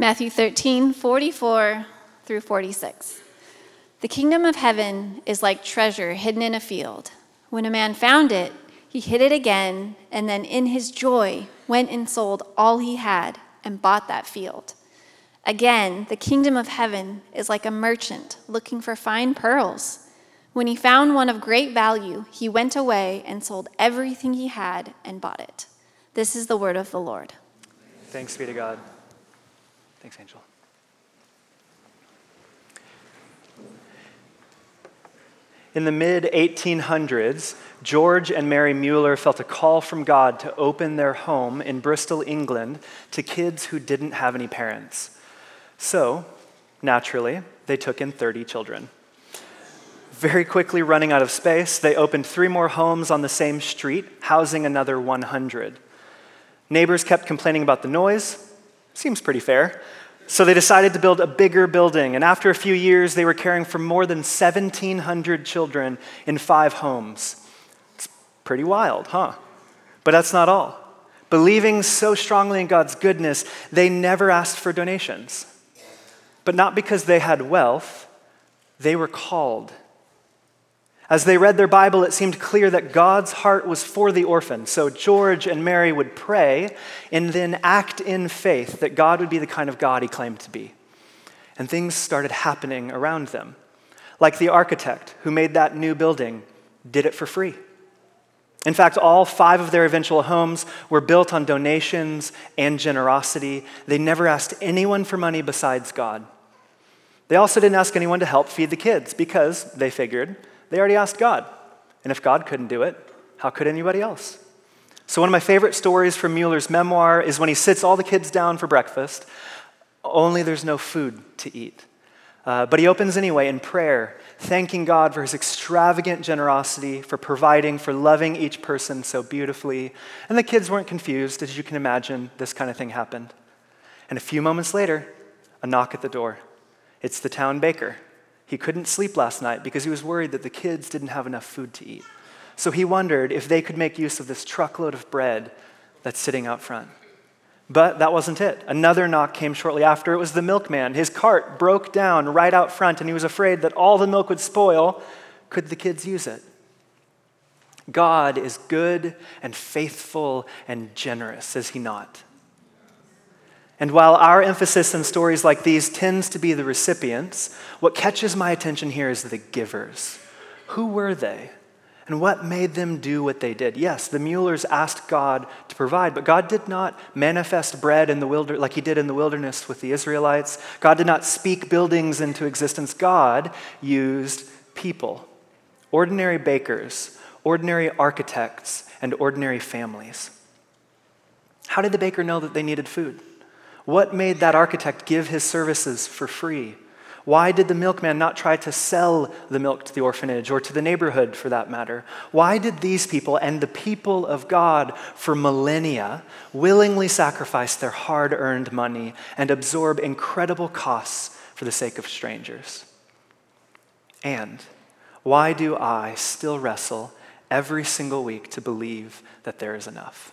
Matthew 13, 44 through 46. The kingdom of heaven is like treasure hidden in a field. When a man found it, he hid it again, and then in his joy went and sold all he had and bought that field. Again, the kingdom of heaven is like a merchant looking for fine pearls. When he found one of great value, he went away and sold everything he had and bought it. This is the word of the Lord. Thanks be to God. Thanks, Angel. In the mid 1800s, George and Mary Mueller felt a call from God to open their home in Bristol, England, to kids who didn't have any parents. So, naturally, they took in 30 children. Very quickly running out of space, they opened three more homes on the same street, housing another 100. Neighbors kept complaining about the noise. Seems pretty fair. So they decided to build a bigger building, and after a few years, they were caring for more than 1,700 children in five homes. It's pretty wild, huh? But that's not all. Believing so strongly in God's goodness, they never asked for donations. But not because they had wealth, they were called. As they read their Bible, it seemed clear that God's heart was for the orphan. So George and Mary would pray and then act in faith that God would be the kind of God he claimed to be. And things started happening around them. Like the architect who made that new building did it for free. In fact, all five of their eventual homes were built on donations and generosity. They never asked anyone for money besides God. They also didn't ask anyone to help feed the kids because they figured they already asked God. And if God couldn't do it, how could anybody else? So, one of my favorite stories from Mueller's memoir is when he sits all the kids down for breakfast, only there's no food to eat. Uh, but he opens anyway in prayer, thanking God for his extravagant generosity, for providing, for loving each person so beautifully. And the kids weren't confused, as you can imagine, this kind of thing happened. And a few moments later, a knock at the door. It's the town baker. He couldn't sleep last night because he was worried that the kids didn't have enough food to eat. So he wondered if they could make use of this truckload of bread that's sitting out front. But that wasn't it. Another knock came shortly after. It was the milkman. His cart broke down right out front, and he was afraid that all the milk would spoil. Could the kids use it? God is good and faithful and generous, is he not? And while our emphasis in stories like these tends to be the recipients, what catches my attention here is the givers. Who were they? And what made them do what they did? Yes, the Muellers asked God to provide, but God did not manifest bread in the wilderness like he did in the wilderness with the Israelites. God did not speak buildings into existence. God used people, ordinary bakers, ordinary architects, and ordinary families. How did the baker know that they needed food? What made that architect give his services for free? Why did the milkman not try to sell the milk to the orphanage or to the neighborhood for that matter? Why did these people and the people of God for millennia willingly sacrifice their hard earned money and absorb incredible costs for the sake of strangers? And why do I still wrestle every single week to believe that there is enough?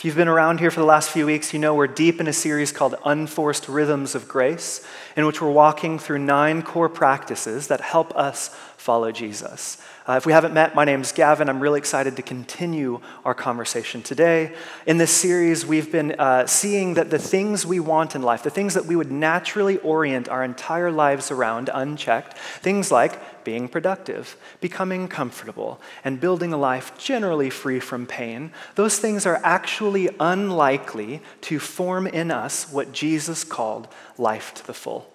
If you've been around here for the last few weeks, you know we're deep in a series called Unforced Rhythms of Grace, in which we're walking through nine core practices that help us follow Jesus. Uh, if we haven't met, my name's Gavin. I'm really excited to continue our conversation today. In this series, we've been uh, seeing that the things we want in life, the things that we would naturally orient our entire lives around unchecked, things like being productive, becoming comfortable, and building a life generally free from pain, those things are actually unlikely to form in us what Jesus called life to the full.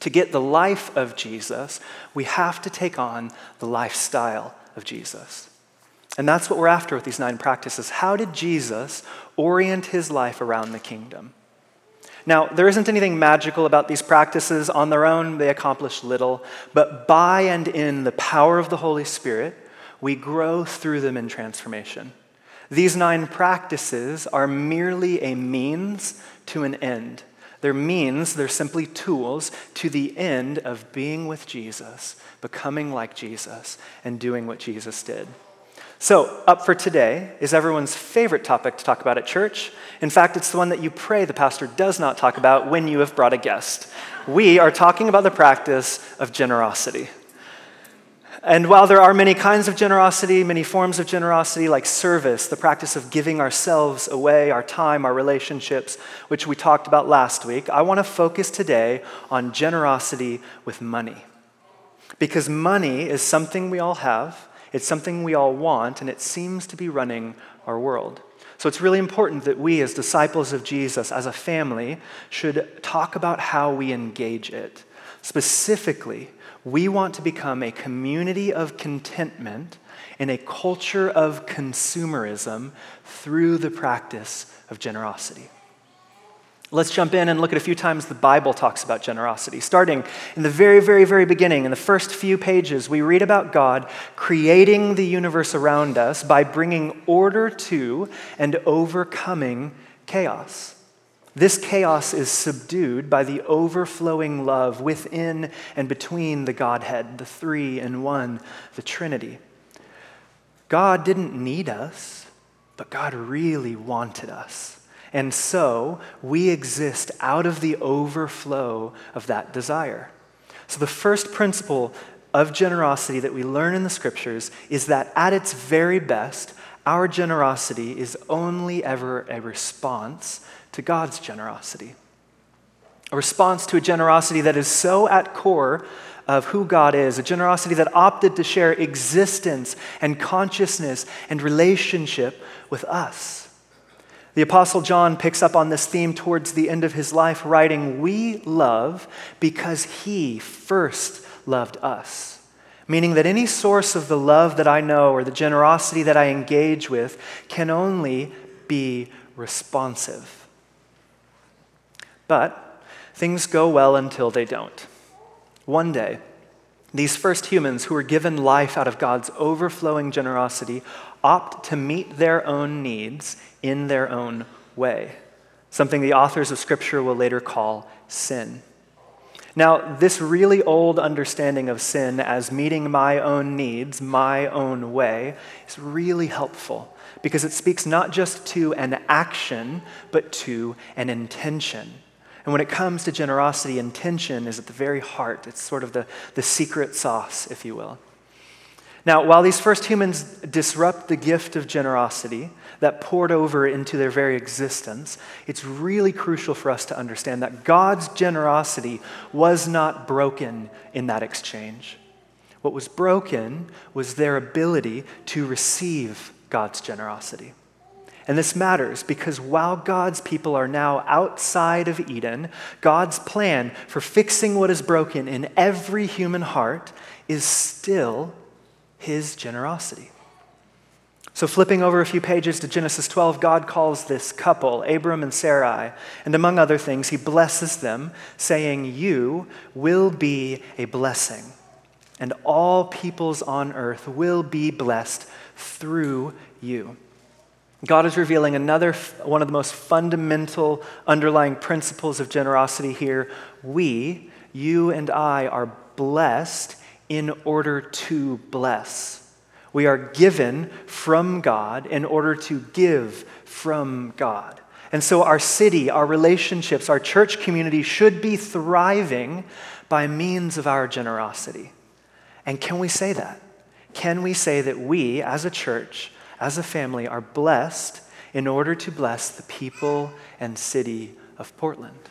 To get the life of Jesus, we have to take on the lifestyle of Jesus. And that's what we're after with these nine practices. How did Jesus orient his life around the kingdom? Now, there isn't anything magical about these practices. On their own, they accomplish little. But by and in the power of the Holy Spirit, we grow through them in transformation. These nine practices are merely a means to an end. They're means, they're simply tools to the end of being with Jesus, becoming like Jesus, and doing what Jesus did. So, up for today is everyone's favorite topic to talk about at church. In fact, it's the one that you pray the pastor does not talk about when you have brought a guest. We are talking about the practice of generosity. And while there are many kinds of generosity, many forms of generosity, like service, the practice of giving ourselves away, our time, our relationships, which we talked about last week, I want to focus today on generosity with money. Because money is something we all have, it's something we all want, and it seems to be running our world. So it's really important that we, as disciples of Jesus, as a family, should talk about how we engage it. Specifically, we want to become a community of contentment in a culture of consumerism through the practice of generosity. Let's jump in and look at a few times the Bible talks about generosity. Starting in the very, very, very beginning, in the first few pages, we read about God creating the universe around us by bringing order to and overcoming chaos. This chaos is subdued by the overflowing love within and between the Godhead, the three and one, the Trinity. God didn't need us, but God really wanted us. And so we exist out of the overflow of that desire. So, the first principle of generosity that we learn in the scriptures is that at its very best, our generosity is only ever a response to God's generosity. A response to a generosity that is so at core of who God is, a generosity that opted to share existence and consciousness and relationship with us. The Apostle John picks up on this theme towards the end of his life, writing, We love because he first loved us. Meaning that any source of the love that I know or the generosity that I engage with can only be responsive. But things go well until they don't. One day, these first humans who were given life out of God's overflowing generosity opt to meet their own needs in their own way, something the authors of Scripture will later call sin. Now, this really old understanding of sin as meeting my own needs, my own way, is really helpful because it speaks not just to an action, but to an intention. And when it comes to generosity, intention is at the very heart. It's sort of the, the secret sauce, if you will. Now, while these first humans disrupt the gift of generosity that poured over into their very existence, it's really crucial for us to understand that God's generosity was not broken in that exchange. What was broken was their ability to receive God's generosity. And this matters because while God's people are now outside of Eden, God's plan for fixing what is broken in every human heart is still his generosity. So, flipping over a few pages to Genesis 12, God calls this couple, Abram and Sarai, and among other things, he blesses them, saying, You will be a blessing, and all peoples on earth will be blessed through you. God is revealing another one of the most fundamental underlying principles of generosity here. We, you and I, are blessed in order to bless. We are given from God in order to give from God. And so our city, our relationships, our church community should be thriving by means of our generosity. And can we say that? Can we say that we, as a church, as a family, are blessed in order to bless the people and city of Portland?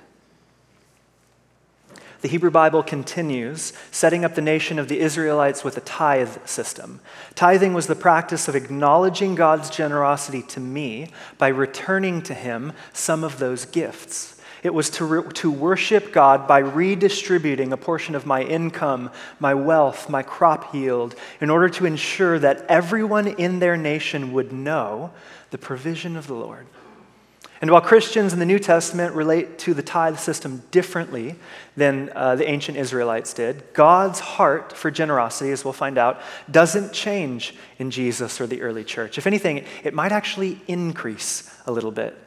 the Hebrew Bible continues, setting up the nation of the Israelites with a tithe system. Tithing was the practice of acknowledging God's generosity to me by returning to Him some of those gifts. It was to, re- to worship God by redistributing a portion of my income, my wealth, my crop yield, in order to ensure that everyone in their nation would know the provision of the Lord. And while Christians in the New Testament relate to the tithe system differently than uh, the ancient Israelites did, God's heart for generosity, as we'll find out, doesn't change in Jesus or the early church. If anything, it might actually increase a little bit.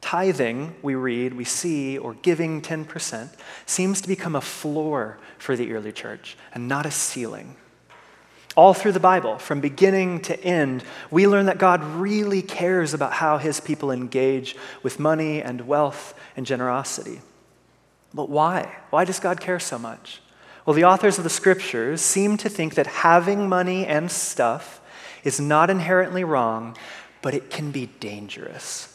Tithing, we read, we see, or giving 10%, seems to become a floor for the early church and not a ceiling. All through the Bible, from beginning to end, we learn that God really cares about how his people engage with money and wealth and generosity. But why? Why does God care so much? Well, the authors of the scriptures seem to think that having money and stuff is not inherently wrong, but it can be dangerous.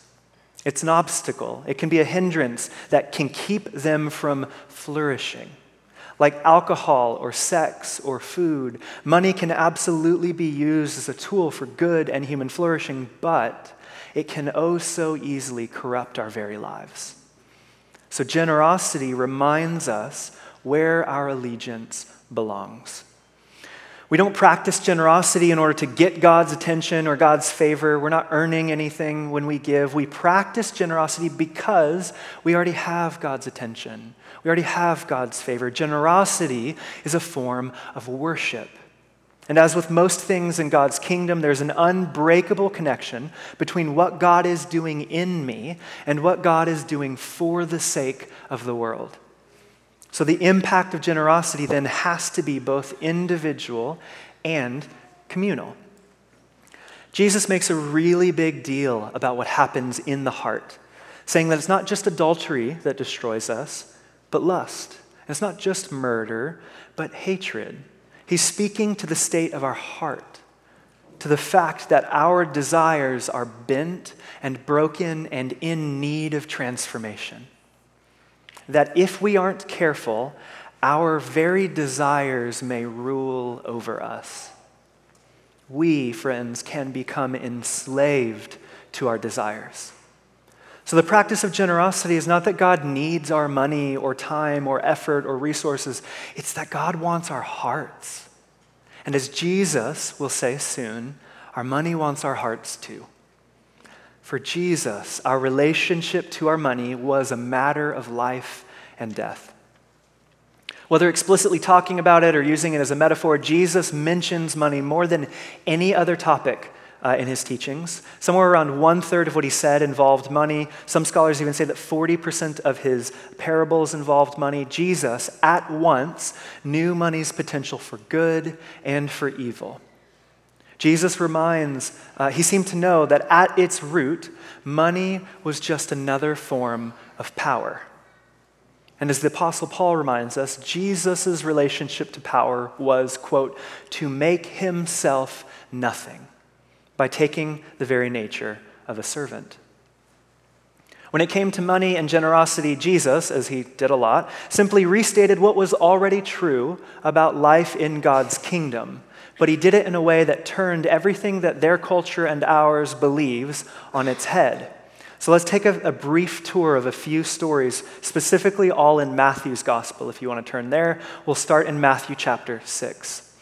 It's an obstacle, it can be a hindrance that can keep them from flourishing. Like alcohol or sex or food, money can absolutely be used as a tool for good and human flourishing, but it can oh so easily corrupt our very lives. So, generosity reminds us where our allegiance belongs. We don't practice generosity in order to get God's attention or God's favor. We're not earning anything when we give. We practice generosity because we already have God's attention. We already have God's favor. Generosity is a form of worship. And as with most things in God's kingdom, there's an unbreakable connection between what God is doing in me and what God is doing for the sake of the world. So the impact of generosity then has to be both individual and communal. Jesus makes a really big deal about what happens in the heart, saying that it's not just adultery that destroys us, but lust. And it's not just murder, but hatred. He's speaking to the state of our heart, to the fact that our desires are bent and broken and in need of transformation that if we aren't careful, our very desires may rule over us. We, friends, can become enslaved to our desires. So, the practice of generosity is not that God needs our money or time or effort or resources, it's that God wants our hearts. And as Jesus will say soon, our money wants our hearts too. For Jesus, our relationship to our money was a matter of life and death. Whether explicitly talking about it or using it as a metaphor, Jesus mentions money more than any other topic uh, in his teachings. Somewhere around one third of what he said involved money. Some scholars even say that 40% of his parables involved money. Jesus, at once, knew money's potential for good and for evil. Jesus reminds, uh, he seemed to know that at its root, money was just another form of power. And as the Apostle Paul reminds us, Jesus' relationship to power was, quote, to make himself nothing by taking the very nature of a servant. When it came to money and generosity, Jesus, as he did a lot, simply restated what was already true about life in God's kingdom but he did it in a way that turned everything that their culture and ours believes on its head. So let's take a, a, brief tour of a few stories, specifically all in Matthew's gospel. If you want to turn there, we'll start in Matthew chapter 6.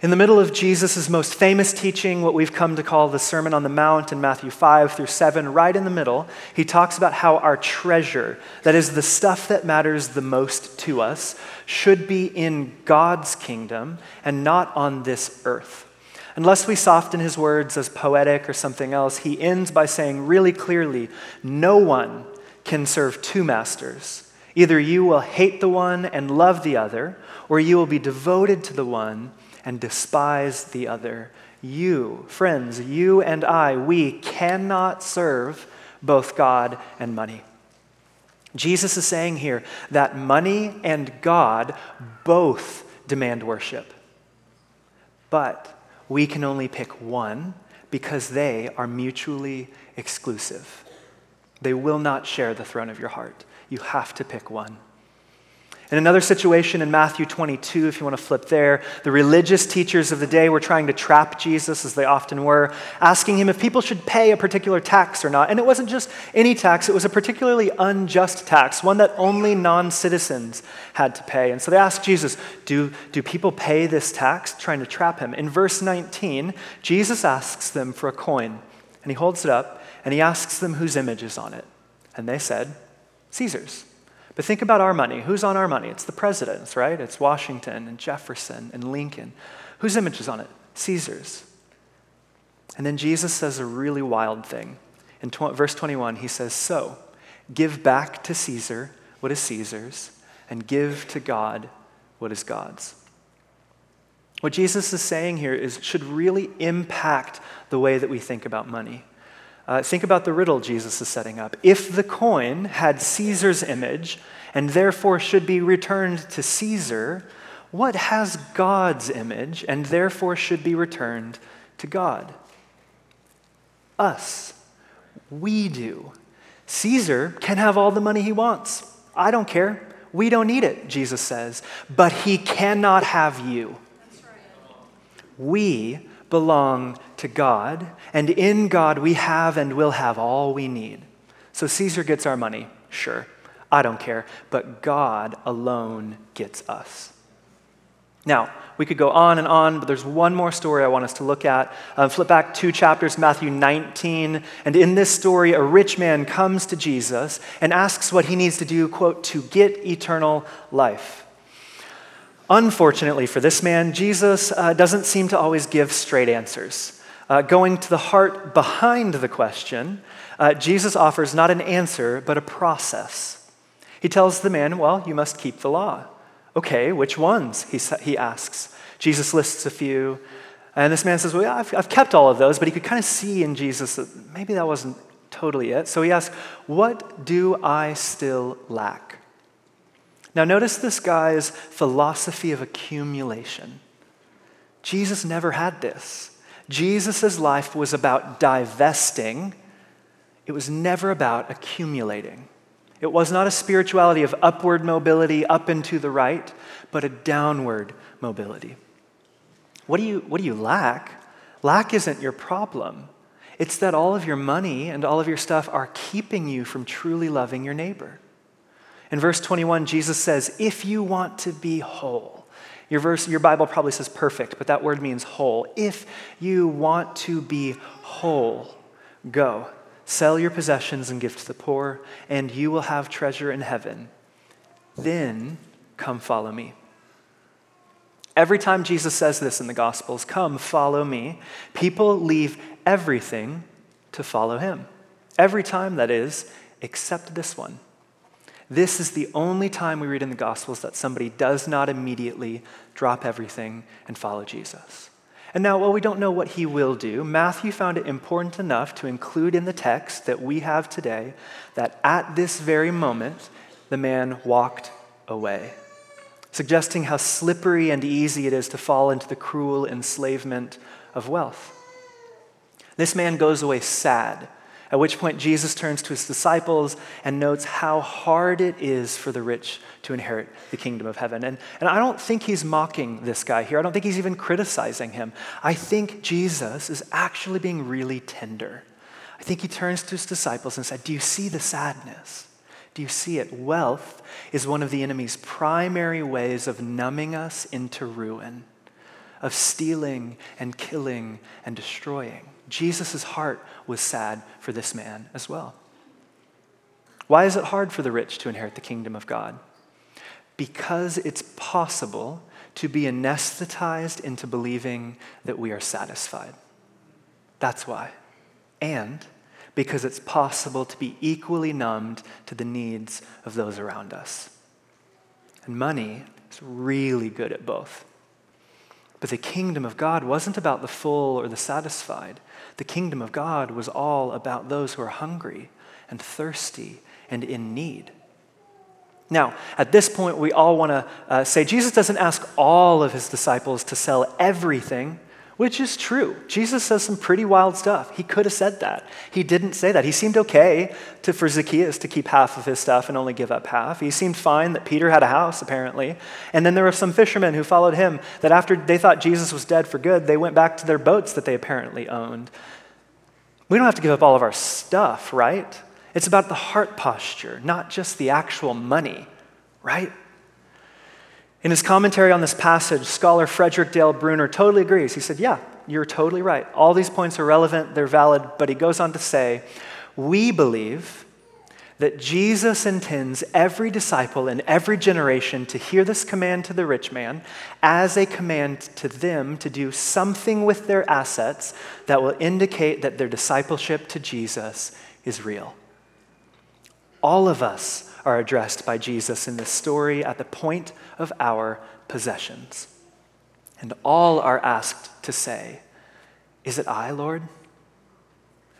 In the middle of Jesus' most famous teaching, what we've come to call the Sermon on the Mount in Matthew 5 through 7, right in the middle, he talks about how our treasure, that is the stuff that matters the most to us, should be in God's kingdom and not on this earth. Unless we soften his words as poetic or something else, he ends by saying really clearly no one can serve two masters. Either you will hate the one and love the other, or you will be devoted to the one and despise the other. You, friends, you and I, we cannot serve both God and money. Jesus is saying here that money and God both demand worship. But we can only pick one because they are mutually exclusive. They will not share the throne of your heart. You have to pick one. In another situation in Matthew 22, if you want to flip there, the religious teachers of the day were trying to trap Jesus, as they often were, asking him if people should pay a particular tax or not. And it wasn't just any tax, it was a particularly unjust tax, one that only non citizens had to pay. And so they asked Jesus, do, do people pay this tax? Trying to trap him. In verse 19, Jesus asks them for a coin, and he holds it up, and he asks them whose image is on it. And they said, Caesar's. But think about our money. Who's on our money? It's the presidents, right? It's Washington and Jefferson and Lincoln. Whose image is on it? Caesar's. And then Jesus says a really wild thing. In tw- verse 21, he says, So, give back to Caesar what is Caesar's, and give to God what is God's. What Jesus is saying here is should really impact the way that we think about money. Uh, think about the riddle Jesus is setting up. If the coin had Caesar's image and therefore should be returned to Caesar, what has God's image and therefore should be returned to God? Us. We do. Caesar can have all the money he wants. I don't care. We don't need it, Jesus says. But he cannot have you. We belong to God, and in God we have and will have all we need. So Caesar gets our money, sure. I don't care. But God alone gets us. Now, we could go on and on, but there's one more story I want us to look at. Um, flip back two chapters, Matthew 19. And in this story, a rich man comes to Jesus and asks what he needs to do, quote, to get eternal life. Unfortunately for this man, Jesus uh, doesn't seem to always give straight answers. Uh, going to the heart behind the question, uh, Jesus offers not an answer, but a process. He tells the man, Well, you must keep the law. Okay, which ones? He, he asks. Jesus lists a few. And this man says, Well, yeah, I've, I've kept all of those, but he could kind of see in Jesus that maybe that wasn't totally it. So he asks, What do I still lack? Now, notice this guy's philosophy of accumulation. Jesus never had this. Jesus' life was about divesting, it was never about accumulating. It was not a spirituality of upward mobility up and to the right, but a downward mobility. What do you, what do you lack? Lack isn't your problem. It's that all of your money and all of your stuff are keeping you from truly loving your neighbor. In verse 21, Jesus says, If you want to be whole, your, verse, your Bible probably says perfect, but that word means whole. If you want to be whole, go. Sell your possessions and give to the poor, and you will have treasure in heaven. Then come follow me. Every time Jesus says this in the Gospels, come follow me, people leave everything to follow him. Every time, that is, except this one. This is the only time we read in the Gospels that somebody does not immediately drop everything and follow Jesus. And now, while we don't know what he will do, Matthew found it important enough to include in the text that we have today that at this very moment, the man walked away, suggesting how slippery and easy it is to fall into the cruel enslavement of wealth. This man goes away sad at which point, Jesus turns to his disciples and notes how hard it is for the rich to inherit the kingdom of heaven. And, and I don't think he's mocking this guy here. I don't think he's even criticizing him. I think Jesus is actually being really tender. I think he turns to his disciples and said, Do you see the sadness? Do you see it? Wealth is one of the enemy's primary ways of numbing us into ruin, of stealing and killing and destroying. Jesus' heart was sad for this man as well. Why is it hard for the rich to inherit the kingdom of God? Because it's possible to be anesthetized into believing that we are satisfied. That's why. And because it's possible to be equally numbed to the needs of those around us. And money is really good at both. But the kingdom of God wasn't about the full or the satisfied. The kingdom of God was all about those who are hungry and thirsty and in need. Now, at this point, we all want to uh, say Jesus doesn't ask all of his disciples to sell everything which is true. Jesus says some pretty wild stuff. He could have said that. He didn't say that. He seemed okay to, for Zacchaeus to keep half of his stuff and only give up half. He seemed fine that Peter had a house, apparently. And then there were some fishermen who followed him that after they thought Jesus was dead for good, they went back to their boats that they apparently owned. We don't have to give up all of our stuff, right? It's about the heart posture, not just the actual money, right? In his commentary on this passage, scholar Frederick Dale Bruner totally agrees. He said, Yeah, you're totally right. All these points are relevant, they're valid, but he goes on to say, We believe that Jesus intends every disciple in every generation to hear this command to the rich man as a command to them to do something with their assets that will indicate that their discipleship to Jesus is real. All of us are addressed by Jesus in this story at the point of our possessions. And all are asked to say, Is it I, Lord?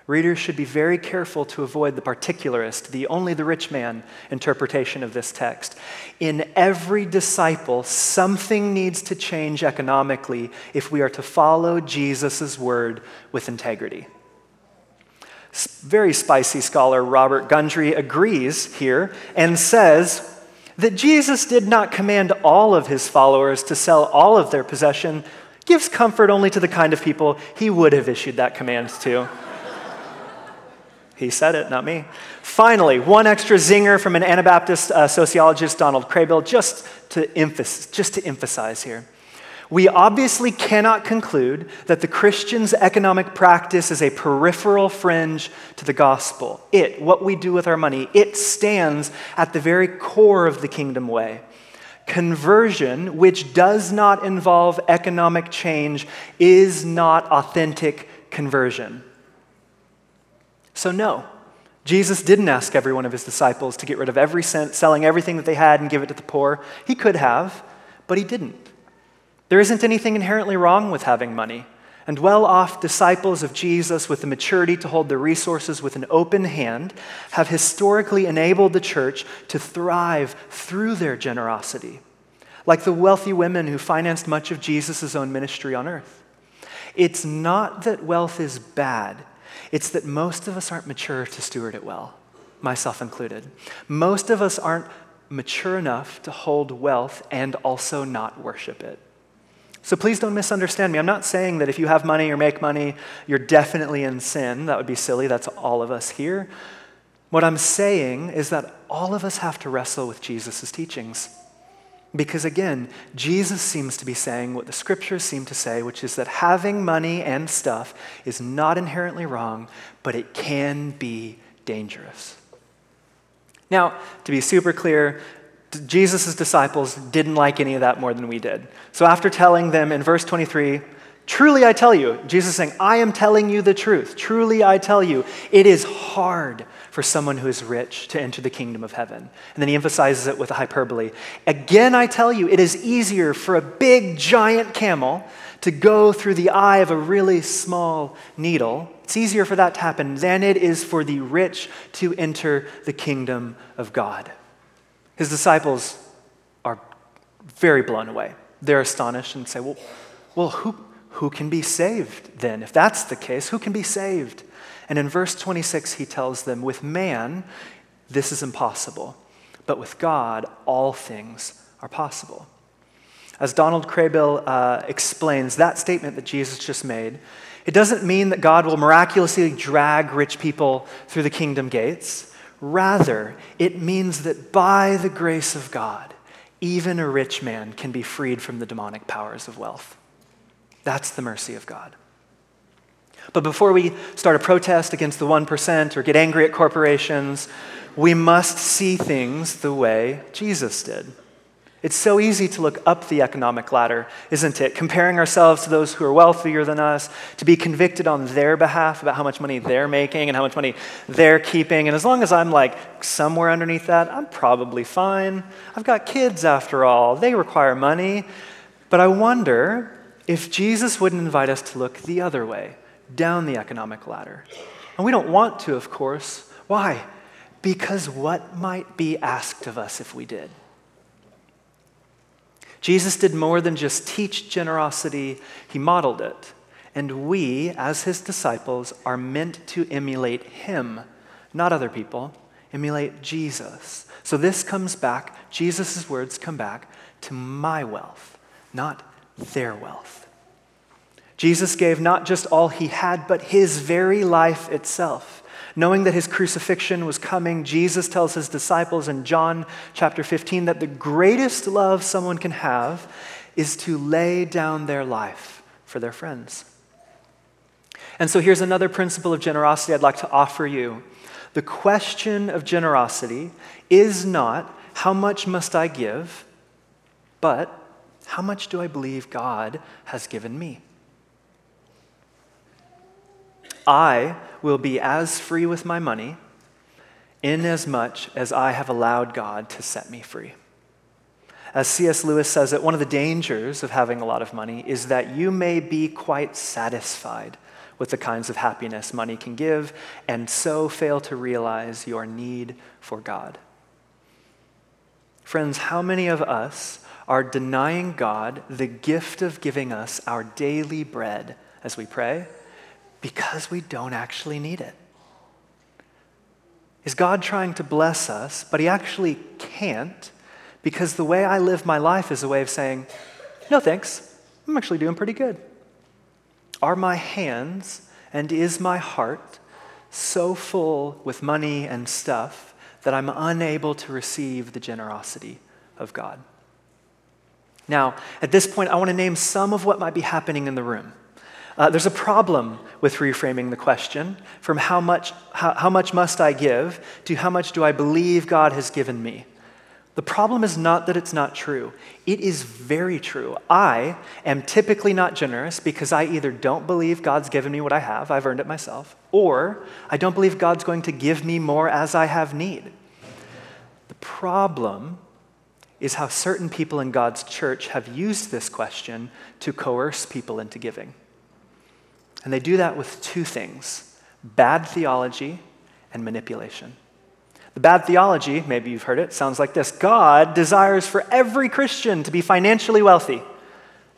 Readers should be very careful to avoid the particularist, the only the rich man interpretation of this text. In every disciple, something needs to change economically if we are to follow Jesus' word with integrity. Very spicy scholar Robert Gundry agrees here and says that Jesus did not command all of his followers to sell all of their possession, gives comfort only to the kind of people he would have issued that command to. He said it, not me. Finally, one extra zinger from an Anabaptist uh, sociologist, Donald Kraybill, just to, just to emphasize here. We obviously cannot conclude that the Christian's economic practice is a peripheral fringe to the gospel. It, what we do with our money, it stands at the very core of the kingdom way. Conversion, which does not involve economic change, is not authentic conversion. So, no, Jesus didn't ask every one of his disciples to get rid of every cent, selling everything that they had and give it to the poor. He could have, but he didn't. There isn't anything inherently wrong with having money. And well off disciples of Jesus with the maturity to hold their resources with an open hand have historically enabled the church to thrive through their generosity, like the wealthy women who financed much of Jesus' own ministry on earth. It's not that wealth is bad, it's that most of us aren't mature to steward it well, myself included. Most of us aren't mature enough to hold wealth and also not worship it. So please don't misunderstand me. I'm not saying that if you have money or make money, you're definitely in sin. That would be silly. That's all of us here. What I'm saying is that all of us have to wrestle with Jesus' teachings. Because again, Jesus seems to be saying what the scriptures seem to say, which is that having money and stuff is not inherently wrong, but it can be dangerous. Now, to be super clear, Jesus' disciples didn't like any of that more than we did. So after telling them in verse 23, Truly I tell you, Jesus saying, I am telling you the truth. Truly I tell you, it is hard for someone who is rich to enter the kingdom of heaven. And then he emphasizes it with a hyperbole. Again, I tell you, it is easier for a big, giant camel to go through the eye of a really small needle. It's easier for that to happen than it is for the rich to enter the kingdom of God. His disciples are very blown away. They're astonished and say, Well, well who, who can be saved then? If that's the case, who can be saved? And in verse 26, he tells them, With man, this is impossible, but with God, all things are possible. As Donald Kraybill uh, explains, that statement that Jesus just made, it doesn't mean that God will miraculously drag rich people through the kingdom gates. Rather, it means that by the grace of God, even a rich man can be freed from the demonic powers of wealth. That's the mercy of God. But before we start a protest against the 1% or get angry at corporations, we must see things the way Jesus did. It's so easy to look up the economic ladder, isn't it? Comparing ourselves to those who are wealthier than us, to be convicted on their behalf about how much money they're making and how much money they're keeping. And as long as I'm like somewhere underneath that, I'm probably fine. I've got kids after all, they require money. But I wonder if Jesus wouldn't invite us to look the other way down the economic ladder. And we don't want to, of course. Why? Because what might be asked of us if we did? Jesus did more than just teach generosity, he modeled it. And we, as his disciples, are meant to emulate him, not other people, emulate Jesus. So this comes back, Jesus' words come back to my wealth, not their wealth. Jesus gave not just all he had, but his very life itself. Knowing that his crucifixion was coming, Jesus tells his disciples in John chapter 15 that the greatest love someone can have is to lay down their life for their friends. And so here's another principle of generosity I'd like to offer you. The question of generosity is not how much must I give, but how much do I believe God has given me? I will be as free with my money inasmuch as much as I have allowed God to set me free. As C.S. Lewis says it, one of the dangers of having a lot of money is that you may be quite satisfied with the kinds of happiness money can give and so fail to realize your need for God. Friends, how many of us are denying God the gift of giving us our daily bread as we pray because we don't actually need it? Is God trying to bless us, but He actually can't because the way I live my life is a way of saying, no thanks, I'm actually doing pretty good. Are my hands and is my heart so full with money and stuff that I'm unable to receive the generosity of God? Now, at this point, I want to name some of what might be happening in the room. Uh, there's a problem with reframing the question from how much, how, how much must I give to how much do I believe God has given me. The problem is not that it's not true. It is very true. I am typically not generous because I either don't believe God's given me what I have, I've earned it myself, or I don't believe God's going to give me more as I have need. The problem is how certain people in God's church have used this question to coerce people into giving. And they do that with two things bad theology and manipulation. The bad theology, maybe you've heard it, sounds like this God desires for every Christian to be financially wealthy,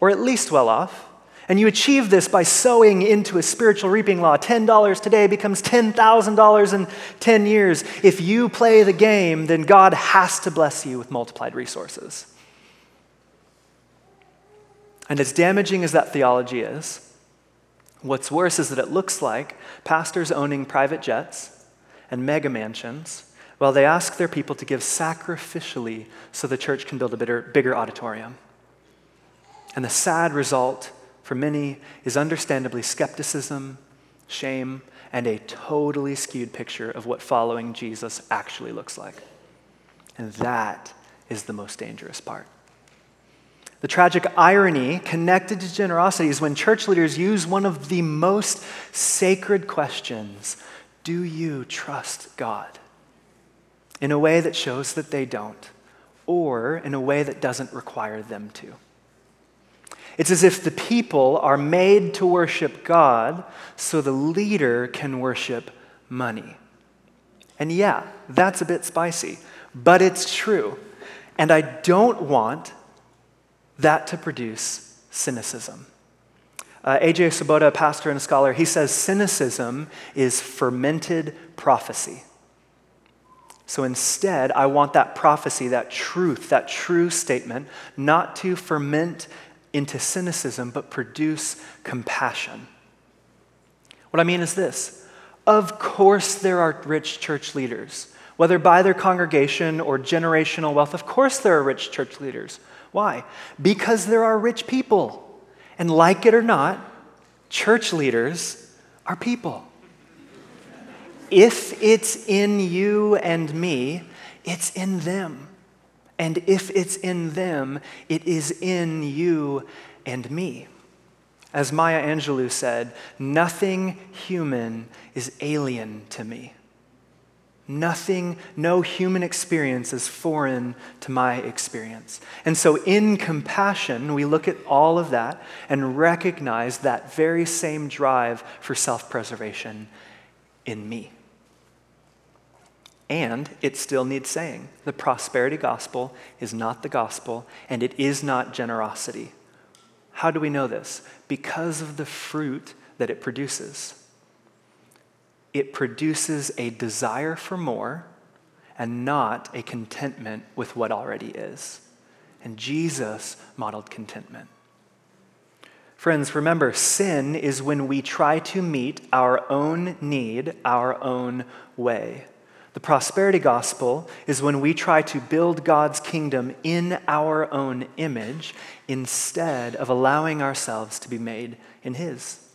or at least well off. And you achieve this by sowing into a spiritual reaping law. $10 today becomes $10,000 in 10 years. If you play the game, then God has to bless you with multiplied resources. And as damaging as that theology is, what's worse is that it looks like pastors owning private jets and mega mansions while they ask their people to give sacrificially so the church can build a bigger, bigger auditorium. And the sad result for many is understandably skepticism, shame, and a totally skewed picture of what following Jesus actually looks like. And that is the most dangerous part. The tragic irony connected to generosity is when church leaders use one of the most sacred questions Do you trust God? in a way that shows that they don't, or in a way that doesn't require them to. It's as if the people are made to worship God so the leader can worship money. And yeah, that's a bit spicy, but it's true. And I don't want that to produce cynicism. Uh, A.J. Swoboda, a pastor and a scholar, he says cynicism is fermented prophecy. So instead, I want that prophecy, that truth, that true statement, not to ferment into cynicism, but produce compassion. What I mean is this of course, there are rich church leaders, whether by their congregation or generational wealth. Of course, there are rich church leaders. Why? Because there are rich people. And like it or not, church leaders are people. If it's in you and me, it's in them. And if it's in them, it is in you and me. As Maya Angelou said, nothing human is alien to me. Nothing, no human experience is foreign to my experience. And so, in compassion, we look at all of that and recognize that very same drive for self preservation in me. And it still needs saying the prosperity gospel is not the gospel, and it is not generosity. How do we know this? Because of the fruit that it produces. It produces a desire for more and not a contentment with what already is. And Jesus modeled contentment. Friends, remember, sin is when we try to meet our own need our own way. The prosperity gospel is when we try to build God's kingdom in our own image instead of allowing ourselves to be made in His.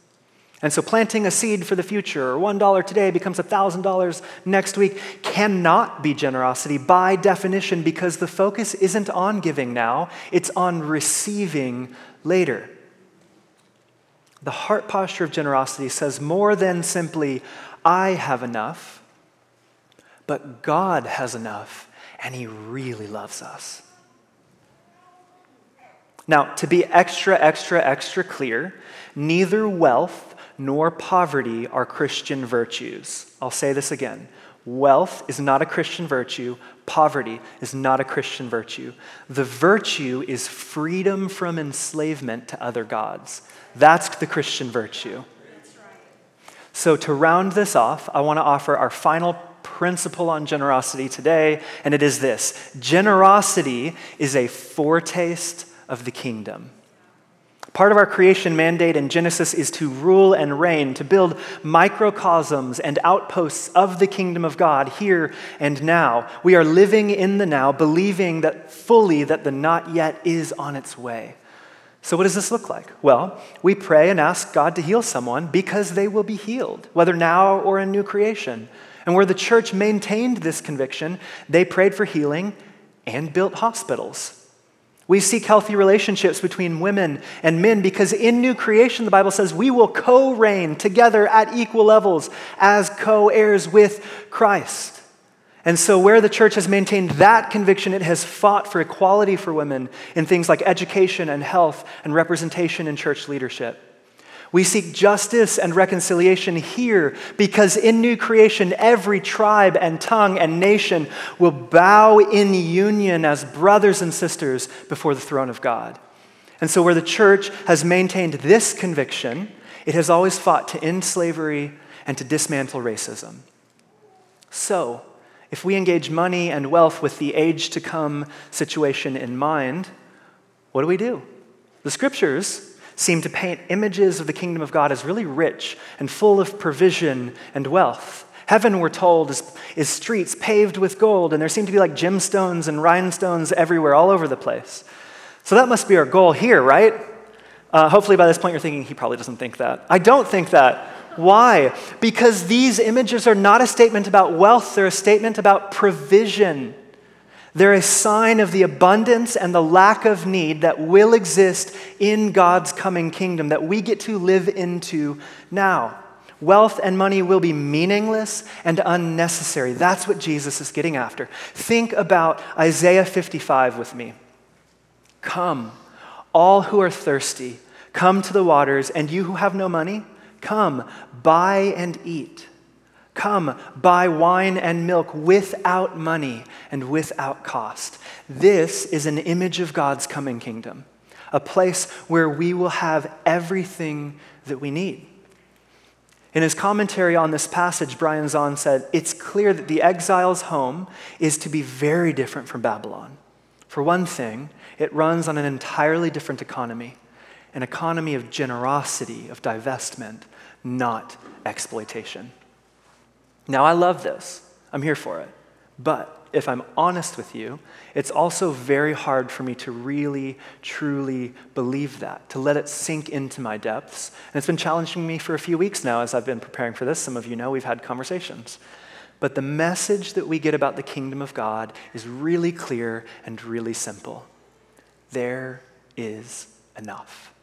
And so, planting a seed for the future, or $1 today becomes $1,000 next week, cannot be generosity by definition because the focus isn't on giving now, it's on receiving later. The heart posture of generosity says more than simply, I have enough but God has enough, and He really loves us. Now, to be extra, extra, extra clear, neither wealth nor poverty are Christian virtues. I'll say this again. Wealth is not a Christian virtue. Poverty is not a Christian virtue. The virtue is freedom from enslavement to other gods. That's the Christian virtue. So, to round this off, I want to offer our final principle on generosity today, and it is this generosity is a foretaste of the kingdom. Part of our creation mandate in Genesis is to rule and reign, to build microcosms and outposts of the kingdom of God here and now. We are living in the now, believing that fully that the not yet is on its way. So, what does this look like? Well, we pray and ask God to heal someone because they will be healed, whether now or in new creation. And where the church maintained this conviction, they prayed for healing and built hospitals. We seek healthy relationships between women and men because in new creation, the Bible says we will co reign together at equal levels as co heirs with Christ. And so, where the church has maintained that conviction, it has fought for equality for women in things like education and health and representation in church leadership. We seek justice and reconciliation here because in new creation, every tribe and tongue and nation will bow in union as brothers and sisters before the throne of God. And so, where the church has maintained this conviction, it has always fought to end slavery and to dismantle racism. So, if we engage money and wealth with the age to come situation in mind, what do we do? The scriptures seem to paint images of the kingdom of God as really rich and full of provision and wealth. Heaven, we're told, is, is streets paved with gold, and there seem to be like gemstones and rhinestones everywhere, all over the place. So that must be our goal here, right? Uh, hopefully, by this point, you're thinking, he probably doesn't think that. I don't think that. Why? Because these images are not a statement about wealth, they're a statement about provision. They're a sign of the abundance and the lack of need that will exist in God's coming kingdom that we get to live into now. Wealth and money will be meaningless and unnecessary. That's what Jesus is getting after. Think about Isaiah 55 with me. Come, all who are thirsty, come to the waters, and you who have no money, come, buy and eat. Come, buy wine and milk without money and without cost. This is an image of God's coming kingdom, a place where we will have everything that we need. In his commentary on this passage, Brian Zahnd said, It's clear that the exile's home is to be very different from Babylon. For one thing, it runs on an entirely different economy an economy of generosity, of divestment, not exploitation. Now, I love this. I'm here for it. But if I'm honest with you, it's also very hard for me to really, truly believe that, to let it sink into my depths. And it's been challenging me for a few weeks now as I've been preparing for this. Some of you know we've had conversations. But the message that we get about the kingdom of God is really clear and really simple there is enough.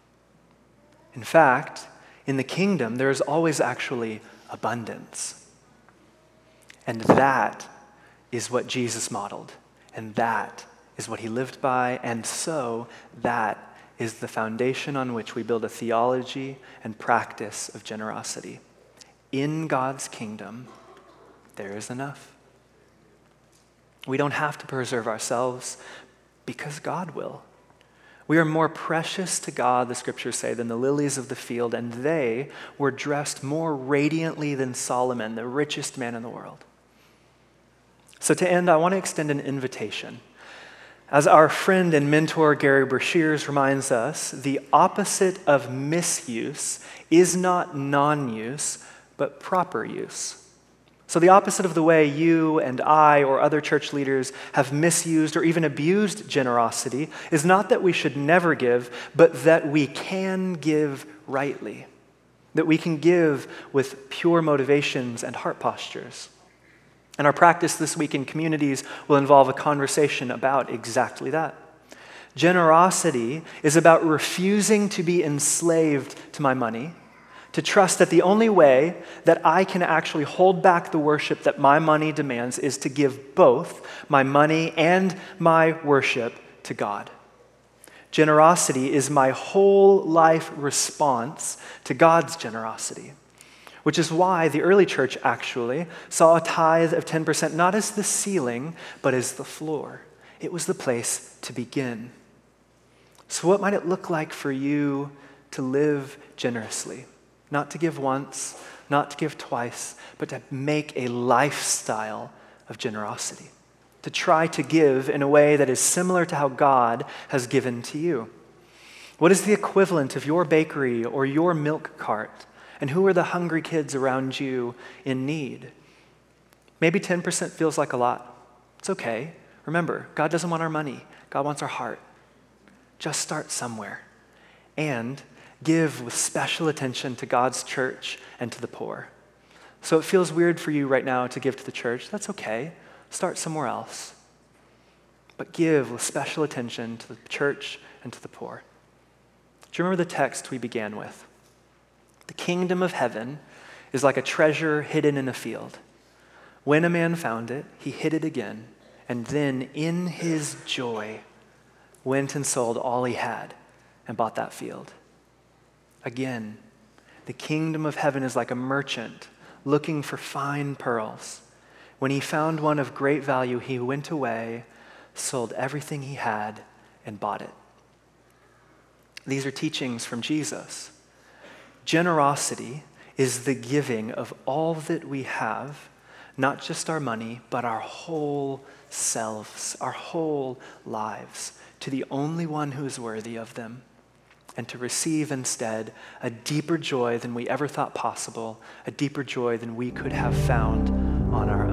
In fact, in the kingdom, there is always actually abundance. And that is what Jesus modeled. And that is what he lived by. And so that is the foundation on which we build a theology and practice of generosity. In God's kingdom, there is enough. We don't have to preserve ourselves because God will. We are more precious to God, the scriptures say, than the lilies of the field, and they were dressed more radiantly than Solomon, the richest man in the world. So, to end, I want to extend an invitation. As our friend and mentor Gary Breshears reminds us, the opposite of misuse is not non use, but proper use. So, the opposite of the way you and I or other church leaders have misused or even abused generosity is not that we should never give, but that we can give rightly, that we can give with pure motivations and heart postures. And our practice this week in communities will involve a conversation about exactly that. Generosity is about refusing to be enslaved to my money, to trust that the only way that I can actually hold back the worship that my money demands is to give both my money and my worship to God. Generosity is my whole life response to God's generosity, which is why the early church actually saw a tithe of 10% not as the ceiling, but as the floor. It was the place to begin. So, what might it look like for you to live generously? Not to give once, not to give twice, but to make a lifestyle of generosity to try to give in a way that is similar to how God has given to you? What is the equivalent of your bakery or your milk cart? And who are the hungry kids around you in need? Maybe 10% feels like a lot. It's okay. Remember, God doesn't want our money, God wants our heart. Just start somewhere. And give with special attention to God's church and to the poor. So it feels weird for you right now to give to the church. That's okay. Start somewhere else. But give with special attention to the church and to the poor. Do you remember the text we began with? The kingdom of heaven is like a treasure hidden in a field. When a man found it, he hid it again, and then in his joy went and sold all he had and bought that field. Again, the kingdom of heaven is like a merchant looking for fine pearls. When he found one of great value, he went away, sold everything he had, and bought it. These are teachings from Jesus. Generosity is the giving of all that we have, not just our money, but our whole selves, our whole lives, to the only one who is worthy of them, and to receive instead a deeper joy than we ever thought possible, a deeper joy than we could have found on our own.